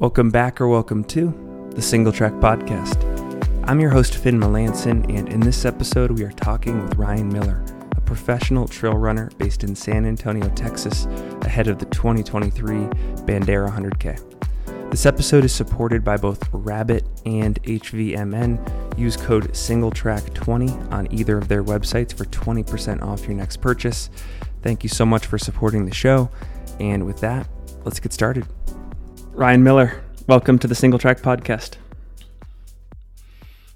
Welcome back or welcome to the Single Track Podcast. I'm your host, Finn Melanson, and in this episode, we are talking with Ryan Miller, a professional trail runner based in San Antonio, Texas, ahead of the 2023 Bandera 100K. This episode is supported by both Rabbit and HVMN. Use code SingleTrack20 on either of their websites for 20% off your next purchase. Thank you so much for supporting the show. And with that, let's get started. Ryan Miller, welcome to the Single Track Podcast.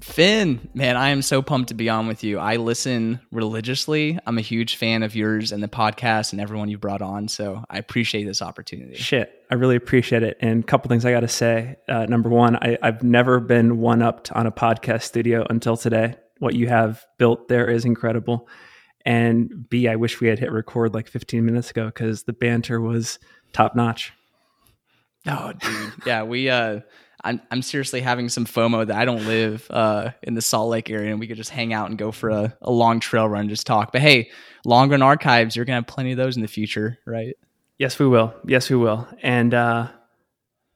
Finn, man, I am so pumped to be on with you. I listen religiously. I'm a huge fan of yours and the podcast and everyone you brought on. So I appreciate this opportunity. Shit, I really appreciate it. And a couple things I got to say. Uh, number one, I, I've never been one upped on a podcast studio until today. What you have built there is incredible. And B, I wish we had hit record like 15 minutes ago because the banter was top notch. Oh, dude. yeah, we uh I'm I'm seriously having some FOMO that I don't live uh in the Salt Lake area and we could just hang out and go for a, a long trail run, just talk. But hey, long run archives, you're gonna have plenty of those in the future, right? Yes, we will. Yes, we will. And uh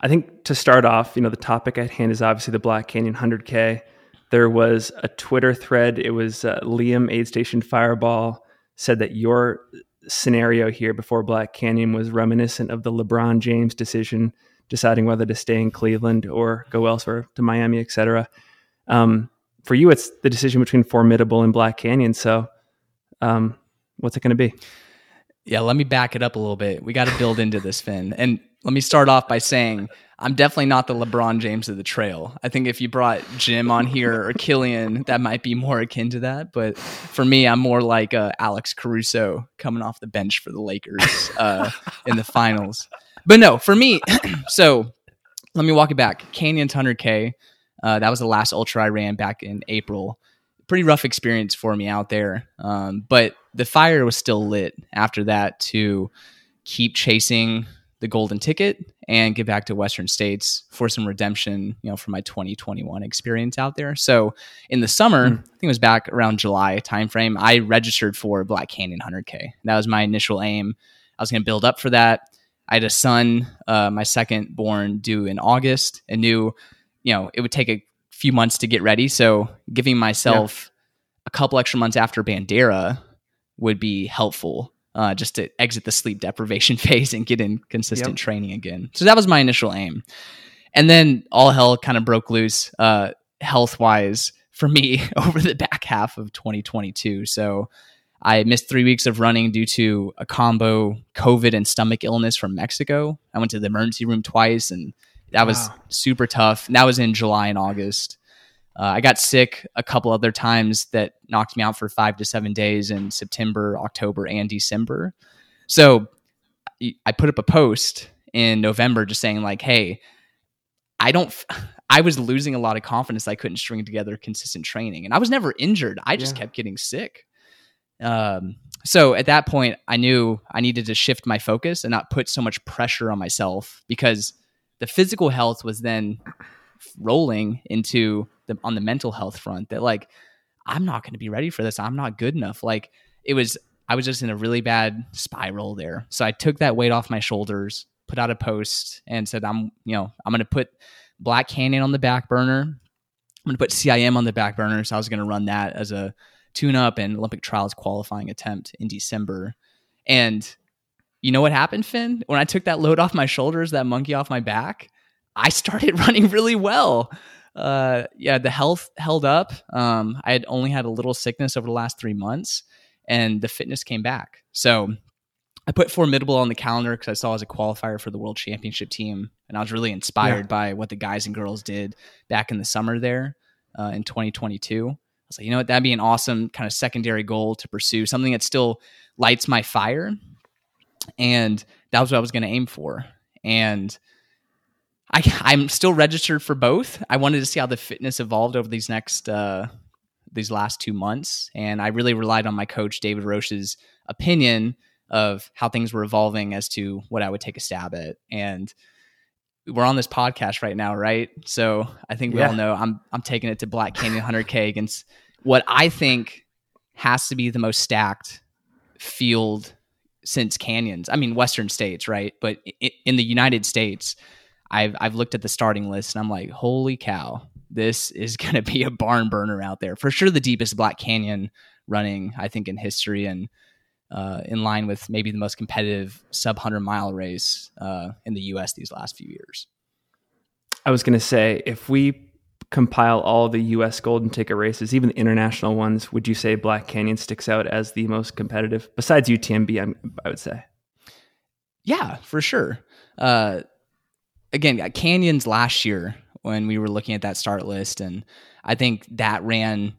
I think to start off, you know, the topic at hand is obviously the Black Canyon 100K. There was a Twitter thread. It was uh, Liam Aid Station Fireball said that your scenario here before Black Canyon was reminiscent of the LeBron James decision deciding whether to stay in Cleveland or go elsewhere to Miami, etc. Um, for you, it's the decision between Formidable and Black Canyon. So, um, what's it going to be? Yeah, let me back it up a little bit. We got to build into this, Finn. And let me start off by saying I'm definitely not the LeBron James of the trail. I think if you brought Jim on here or Kilian, that might be more akin to that. But for me, I'm more like uh, Alex Caruso coming off the bench for the Lakers uh, in the finals. But no, for me, so let me walk it back. Canyon 100K, uh, that was the last ultra I ran back in April. Pretty rough experience for me out there. Um, but the fire was still lit after that to keep chasing the golden ticket and get back to Western States for some redemption, you know, for my 2021 experience out there. So in the summer, mm. I think it was back around July timeframe, I registered for Black Canyon 100K. That was my initial aim. I was going to build up for that. I had a son, uh, my second born, due in August, and knew, you know, it would take a few months to get ready. So giving myself yeah. a couple extra months after Bandera would be helpful uh, just to exit the sleep deprivation phase and get in consistent yep. training again. So that was my initial aim. And then all hell kind of broke loose uh, health wise for me over the back half of 2022. So I missed three weeks of running due to a combo COVID and stomach illness from Mexico. I went to the emergency room twice and that was wow. super tough. And that was in July and August. Uh, I got sick a couple other times that knocked me out for five to seven days in September, October, and December. So I put up a post in November just saying, like, hey, I don't, I was losing a lot of confidence. I couldn't string together consistent training. And I was never injured. I just yeah. kept getting sick. Um, so at that point, I knew I needed to shift my focus and not put so much pressure on myself because the physical health was then rolling into the on the mental health front that like I'm not going to be ready for this. I'm not good enough. Like it was I was just in a really bad spiral there. So I took that weight off my shoulders, put out a post and said I'm, you know, I'm going to put Black Canyon on the back burner. I'm going to put CIM on the back burner. So I was going to run that as a tune up and Olympic trials qualifying attempt in December. And you know what happened, Finn? When I took that load off my shoulders, that monkey off my back, I started running really well uh, yeah, the health held up. Um, I had only had a little sickness over the last three months, and the fitness came back. So I put Formidable on the calendar because I saw as a qualifier for the World Championship team, and I was really inspired yeah. by what the guys and girls did back in the summer there uh, in 2022. I was like, you know what, that'd be an awesome kind of secondary goal to pursue, something that still lights my fire, and that was what I was going to aim for. And I, I'm still registered for both. I wanted to see how the fitness evolved over these next uh, these last two months, and I really relied on my coach David Roche's opinion of how things were evolving as to what I would take a stab at. And we're on this podcast right now, right? So I think we yeah. all know I'm I'm taking it to Black Canyon 100K against what I think has to be the most stacked field since canyons. I mean, Western states, right? But in the United States I've I've looked at the starting list and I'm like, holy cow, this is going to be a barn burner out there for sure. The deepest Black Canyon running, I think, in history, and uh, in line with maybe the most competitive sub hundred mile race uh, in the U.S. these last few years. I was going to say, if we compile all the U.S. golden ticket races, even the international ones, would you say Black Canyon sticks out as the most competitive besides UTMB? I'm, I would say. Yeah, for sure. Uh, again, Canyons last year when we were looking at that start list, and I think that ran,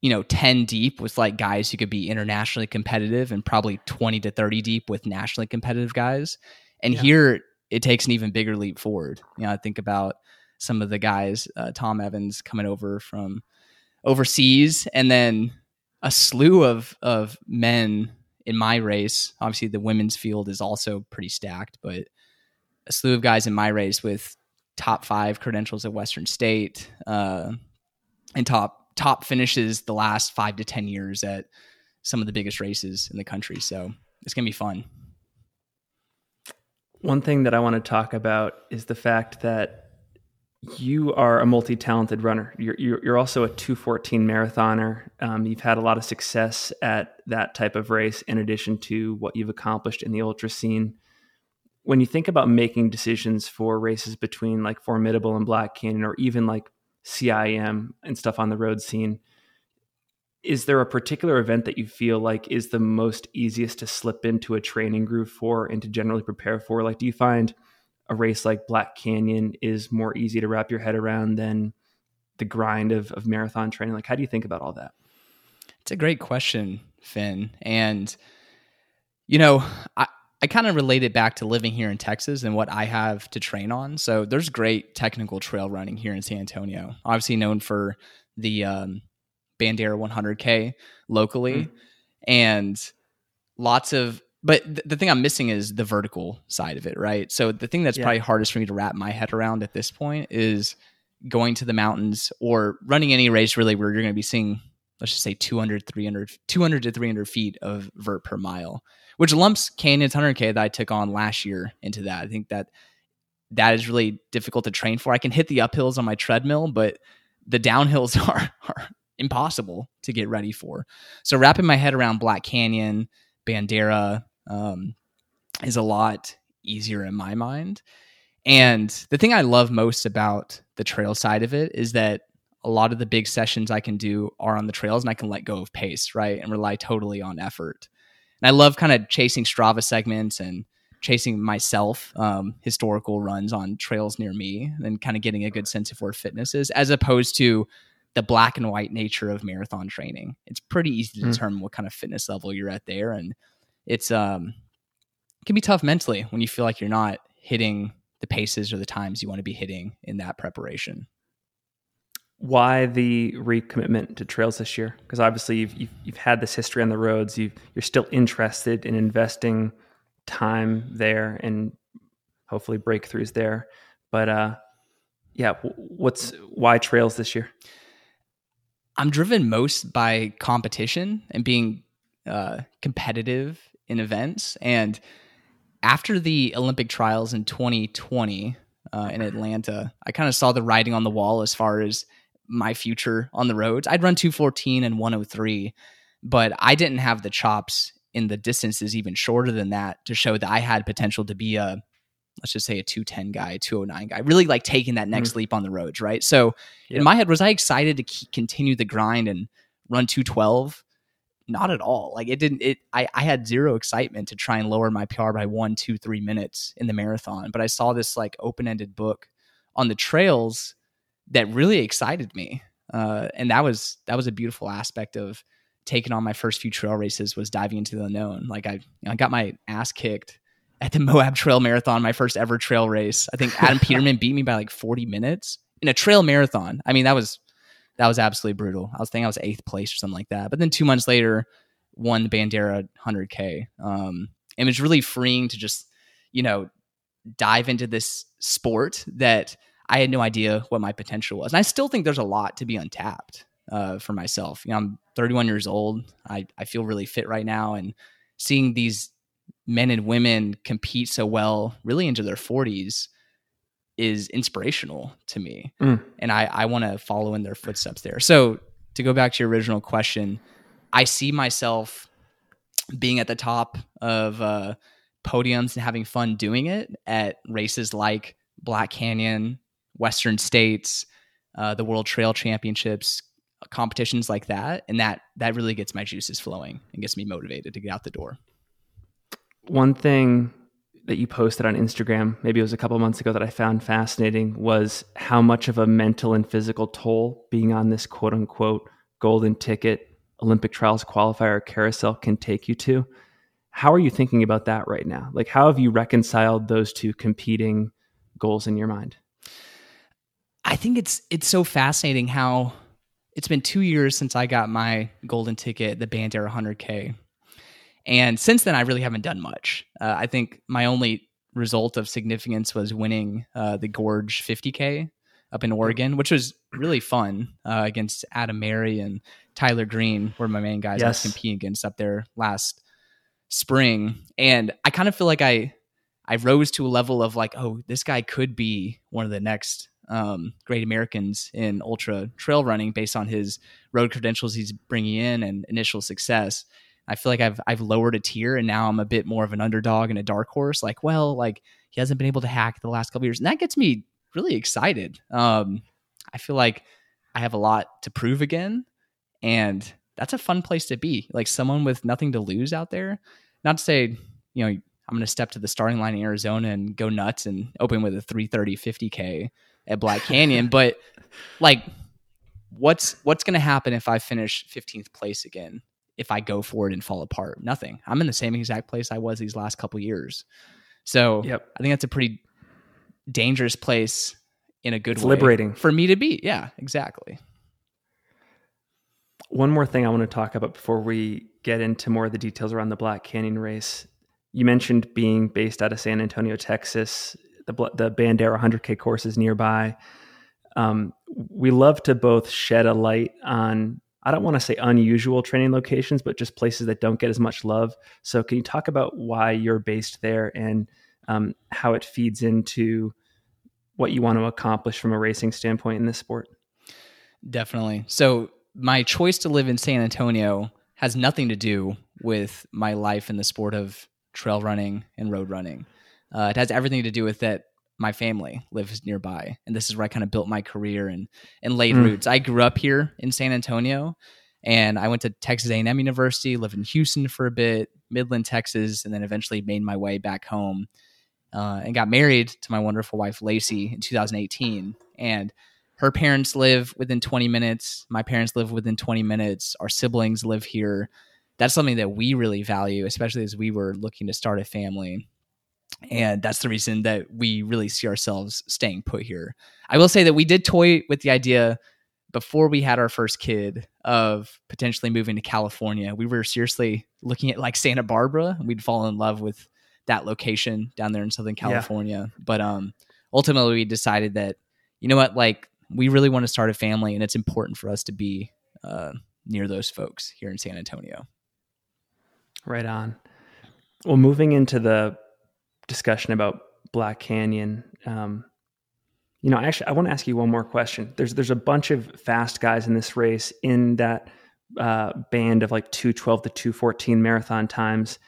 you know, ten deep with like guys who could be internationally competitive, and probably twenty to thirty deep with nationally competitive guys. And yeah. here it takes an even bigger leap forward. You know, I think about some of the guys, uh, Tom Evans coming over from overseas, and then a slew of of men in my race. Obviously, the women's field is also pretty stacked, but a slew of guys in my race with top five credentials at Western State uh, and top top finishes the last five to ten years at some of the biggest races in the country. So it's gonna be fun. One thing that I want to talk about is the fact that you are a multi-talented runner. You're you're, also a 214 marathoner. Um, you've had a lot of success at that type of race, in addition to what you've accomplished in the ultra scene. When you think about making decisions for races between like Formidable and Black Canyon, or even like CIM and stuff on the road scene, is there a particular event that you feel like is the most easiest to slip into a training groove for and to generally prepare for? Like, do you find a race like Black Canyon is more easy to wrap your head around than the grind of, of marathon training? Like, how do you think about all that? It's a great question, Finn. And, you know, I, I kind of relate it back to living here in Texas and what I have to train on. So there's great technical trail running here in San Antonio, obviously known for the um, Bandera 100K locally. Mm-hmm. And lots of but th- the thing I'm missing is the vertical side of it, right? So the thing that's yeah. probably hardest for me to wrap my head around at this point is going to the mountains or running any race really where you're going to be seeing let's just say 200 300 200 to 300 feet of vert per mile which lumps canyons 100k that i took on last year into that i think that that is really difficult to train for i can hit the uphills on my treadmill but the downhills are, are impossible to get ready for so wrapping my head around black canyon bandera um, is a lot easier in my mind. And the thing I love most about the trail side of it is that a lot of the big sessions I can do are on the trails and I can let go of pace, right? And rely totally on effort. And I love kind of chasing Strava segments and chasing myself um, historical runs on trails near me and kind of getting a good sense of where fitness is as opposed to the black and white nature of marathon training. It's pretty easy to mm. determine what kind of fitness level you're at there. And it's um it can be tough mentally when you feel like you're not hitting the paces or the times you want to be hitting in that preparation. Why the recommitment to trails this year? Because obviously you've, you've, you've had this history on the roads. You you're still interested in investing time there and hopefully breakthroughs there. But uh, yeah, what's why trails this year? I'm driven most by competition and being uh, competitive in events. And after the Olympic trials in 2020 uh, in Atlanta, I kind of saw the writing on the wall as far as my future on the roads. I'd run 214 and 103, but I didn't have the chops in the distances even shorter than that to show that I had potential to be a let's just say a 210 guy, 209 guy, really like taking that next mm. leap on the roads, right? So yep. in my head, was I excited to continue the grind and run 212? not at all. Like it didn't. It I I had zero excitement to try and lower my PR by one, two, three minutes in the marathon. But I saw this like open ended book on the trails that really excited me, uh, and that was that was a beautiful aspect of taking on my first few trail races was diving into the unknown. Like I you know, I got my ass kicked at the Moab Trail Marathon, my first ever trail race. I think Adam Peterman beat me by like 40 minutes in a trail marathon. I mean, that was that was absolutely brutal. I was thinking I was eighth place or something like that. But then two months later, won the Bandera 100K. Um, and it was really freeing to just, you know, dive into this sport that I had no idea what my potential was. And I still think there's a lot to be untapped uh, for myself. You know, I'm 31 years old. I, I feel really fit right now. And seeing these men and women compete so well, really into their 40s, is inspirational to me. Mm. And I, I want to follow in their footsteps there. So to go back to your original question, I see myself being at the top of uh, podiums and having fun doing it at races like Black Canyon, Western States, uh, the World Trail Championships, competitions like that, and that that really gets my juices flowing and gets me motivated to get out the door. One thing that you posted on Instagram, maybe it was a couple months ago, that I found fascinating was how much of a mental and physical toll being on this quote unquote golden ticket Olympic trials qualifier carousel can take you to. How are you thinking about that right now? Like, how have you reconciled those two competing goals in your mind? I think it's it's so fascinating how it's been two years since I got my golden ticket, the Bandera 100K. And since then, I really haven't done much. Uh, I think my only result of significance was winning uh, the Gorge 50K up in Oregon, which was really fun uh, against Adam Merry and Tyler Green, were my main guys yes. I was competing against up there last spring. And I kind of feel like I I rose to a level of like, oh, this guy could be one of the next um, great Americans in ultra trail running based on his road credentials he's bringing in and initial success. I feel like I've I've lowered a tier and now I'm a bit more of an underdog and a dark horse. Like, well, like he hasn't been able to hack the last couple years, and that gets me really excited. Um, I feel like I have a lot to prove again, and that's a fun place to be. Like someone with nothing to lose out there. Not to say, you know, I'm going to step to the starting line in Arizona and go nuts and open with a 330 50k at Black Canyon, but like what's what's going to happen if I finish 15th place again? If I go for it and fall apart, nothing. I'm in the same exact place I was these last couple years. So yep. I think that's a pretty dangerous place in a good it's way. Liberating for me to be. Yeah, exactly. One more thing I want to talk about before we get into more of the details around the Black Canyon race. You mentioned being based out of San Antonio, Texas. The the Bandera 100K course is nearby. Um, we love to both shed a light on I don't want to say unusual training locations, but just places that don't get as much love. So, can you talk about why you're based there and um, how it feeds into what you want to accomplish from a racing standpoint in this sport? Definitely. So, my choice to live in San Antonio has nothing to do with my life in the sport of trail running and road running. Uh, it has everything to do with that my family lives nearby, and this is where I kind of built my career and and laid mm. roots. I grew up here in San Antonio, and I went to Texas A&M University, lived in Houston for a bit, Midland, Texas, and then eventually made my way back home uh, and got married to my wonderful wife Lacey in 2018. And her parents live within 20 minutes. My parents live within 20 minutes. Our siblings live here. That's something that we really value, especially as we were looking to start a family. And that's the reason that we really see ourselves staying put here. I will say that we did toy with the idea before we had our first kid of potentially moving to California. We were seriously looking at like Santa Barbara. We'd fall in love with that location down there in Southern California. Yeah. But um, ultimately, we decided that you know what, like we really want to start a family, and it's important for us to be uh, near those folks here in San Antonio. Right on. Well, moving into the discussion about Black Canyon, um, you know, actually, I want to ask you one more question. There's there's a bunch of fast guys in this race in that uh, band of like 212 to 214 marathon times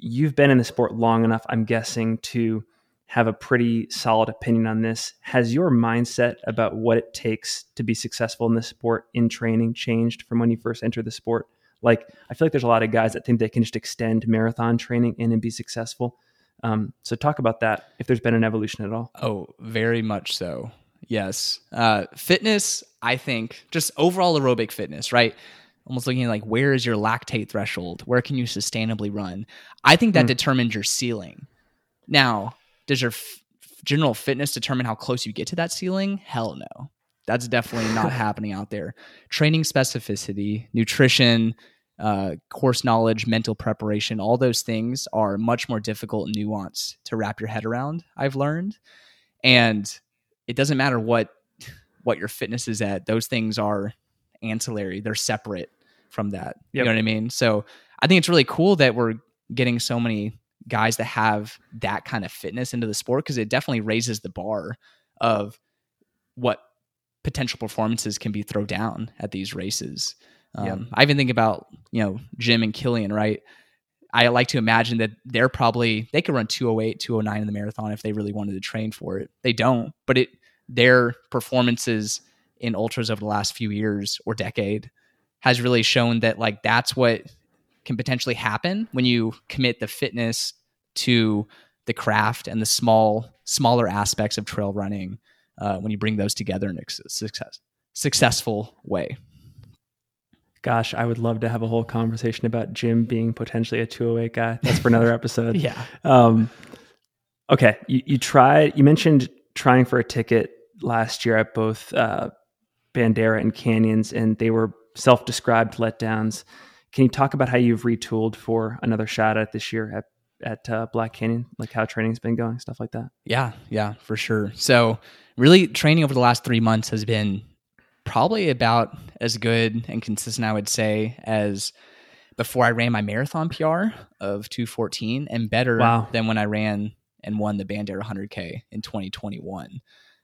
you've been in the sport long enough, I'm guessing, to have a pretty solid opinion on this. Has your mindset about what it takes to be successful in this sport in training changed from when you first entered the sport? Like, I feel like there's a lot of guys that think they can just extend marathon training in and be successful. Um, so, talk about that if there's been an evolution at all. Oh, very much so. Yes. Uh, fitness, I think, just overall aerobic fitness, right? almost looking at like where is your lactate threshold? Where can you sustainably run? I think that mm. determines your ceiling. Now, does your f- general fitness determine how close you get to that ceiling? Hell no. That's definitely not happening out there. Training specificity, nutrition, uh, course knowledge, mental preparation, all those things are much more difficult and nuanced to wrap your head around, I've learned. And it doesn't matter what what your fitness is at, those things are ancillary. They're separate from that. Yep. You know what I mean? So I think it's really cool that we're getting so many guys that have that kind of fitness into the sport because it definitely raises the bar of what potential performances can be thrown down at these races. Um, yeah. I even think about you know Jim and Kilian, right? I like to imagine that they're probably they could run 208, 209 in the marathon if they really wanted to train for it. They don't, but it their performances in ultras over the last few years or decade has really shown that like that's what can potentially happen when you commit the fitness to the craft and the small smaller aspects of trail running uh, when you bring those together in a success, successful way. Gosh, I would love to have a whole conversation about Jim being potentially a 208 guy. That's for another episode. yeah. Um, okay. You, you tried, you mentioned trying for a ticket last year at both uh, Bandera and Canyons, and they were self described letdowns. Can you talk about how you've retooled for another shot at this year at at uh, Black Canyon, like how training's been going, stuff like that? Yeah, yeah, for sure. So, really, training over the last three months has been probably about as good and consistent, I would say, as before I ran my marathon PR of 214 and better wow. than when I ran and won the Bandera 100K in 2021.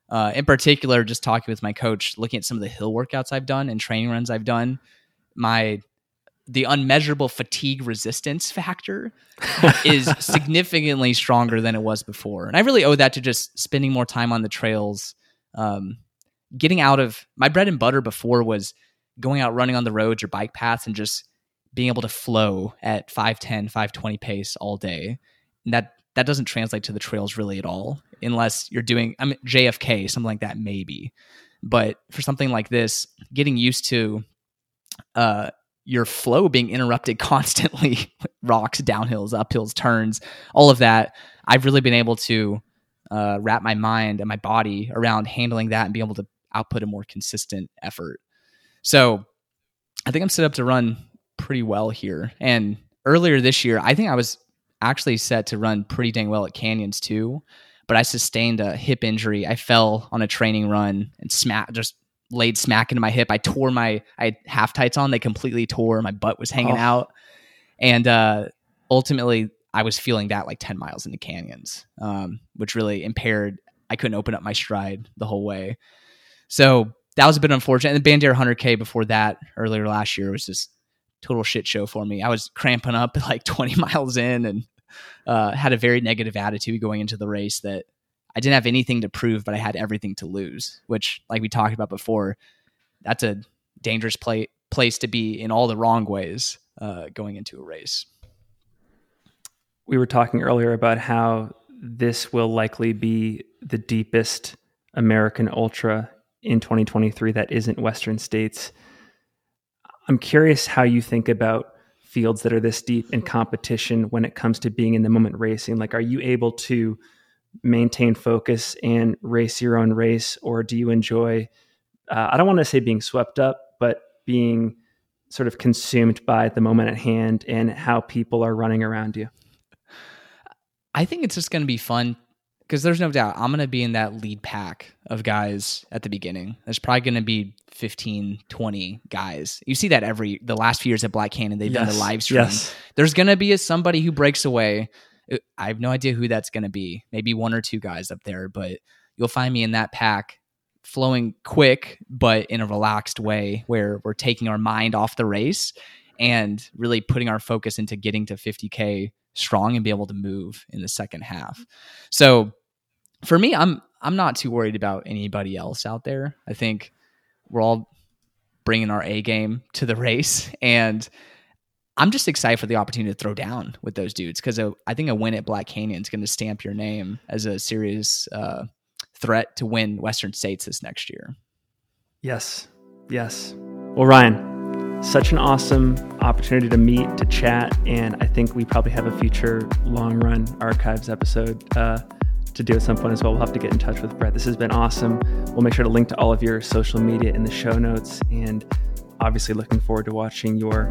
Uh, in particular, just talking with my coach, looking at some of the hill workouts I've done and training runs I've done, my the unmeasurable fatigue resistance factor is significantly stronger than it was before. And I really owe that to just spending more time on the trails, um, getting out of my bread and butter before was going out running on the roads or bike paths and just being able to flow at 510, 520 pace all day. And that that doesn't translate to the trails really at all, unless you're doing I mean JFK, something like that, maybe. But for something like this, getting used to uh your flow being interrupted constantly rocks downhills uphills turns all of that i've really been able to uh, wrap my mind and my body around handling that and be able to output a more consistent effort so i think i'm set up to run pretty well here and earlier this year i think i was actually set to run pretty dang well at canyons too but i sustained a hip injury i fell on a training run and smack just laid smack into my hip. I tore my I had half tights on. They completely tore. My butt was hanging oh. out, and uh, ultimately I was feeling that like ten miles into canyons, um, which really impaired. I couldn't open up my stride the whole way. So that was a bit unfortunate. And the Bandera 100K before that, earlier last year, was just total shit show for me. I was cramping up like 20 miles in and uh, had a very negative attitude going into the race that I didn't have anything to prove, but I had everything to lose, which, like we talked about before, that's a dangerous play, place to be in all the wrong ways uh, going into a race. We were talking earlier about how this will likely be the deepest American Ultra in 2023 that isn't Western states. I'm curious how you think about fields that are this deep in competition when it comes to being in the moment racing. Like, are you able to maintain focus and race your own race, or do you enjoy? Uh, I don't want to say being swept up, but being sort of consumed by the moment at hand and how people are running around you. I think it's just going to be fun because there's no doubt I'm going to be in that lead pack of guys at the beginning. There's probably going to be 15, 20 guys. You see that every the last few years at Black Canyon, they've yes. done the live stream. Yes. There's going to be a, somebody who breaks away I have no idea who that's going to be. Maybe one or two guys up there, but you'll find me in that pack flowing quick, but in a relaxed way where we're taking our mind off the race and really putting our focus into getting to 50K strong and be able to move in the second half. So for me, I'm I'm not too worried about anybody else out there. I think we're all bringing our A game to the race and I'm just excited for the opportunity to throw down with those dudes because I think a win at Black Canyon is going to stamp your name as a serious uh, threat to win Western States this next year. Yes, yes. Well, Ryan, such an awesome opportunity to meet, to chat, and I think we probably have a future long run archives episode uh, to do at some point as well. We'll have to get in touch with Brett. This has been awesome. We'll make sure to link to all of your social media in the show notes and obviously looking forward to watching your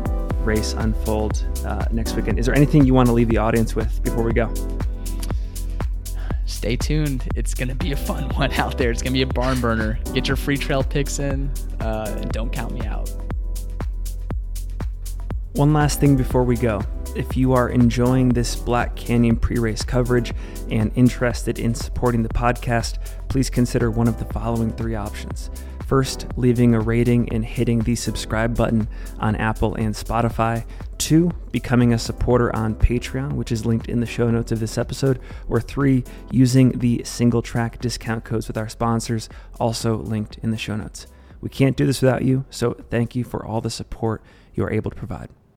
race unfold uh, next weekend. Is there anything you want to leave the audience with before we go? Stay tuned. It's going to be a fun one out there. It's going to be a barn burner. Get your Freetrail picks in uh, and don't count me out. One last thing before we go. If you are enjoying this Black Canyon pre race coverage and interested in supporting the podcast, please consider one of the following three options. First, leaving a rating and hitting the subscribe button on Apple and Spotify. Two, becoming a supporter on Patreon, which is linked in the show notes of this episode. Or three, using the single track discount codes with our sponsors, also linked in the show notes. We can't do this without you, so thank you for all the support you are able to provide.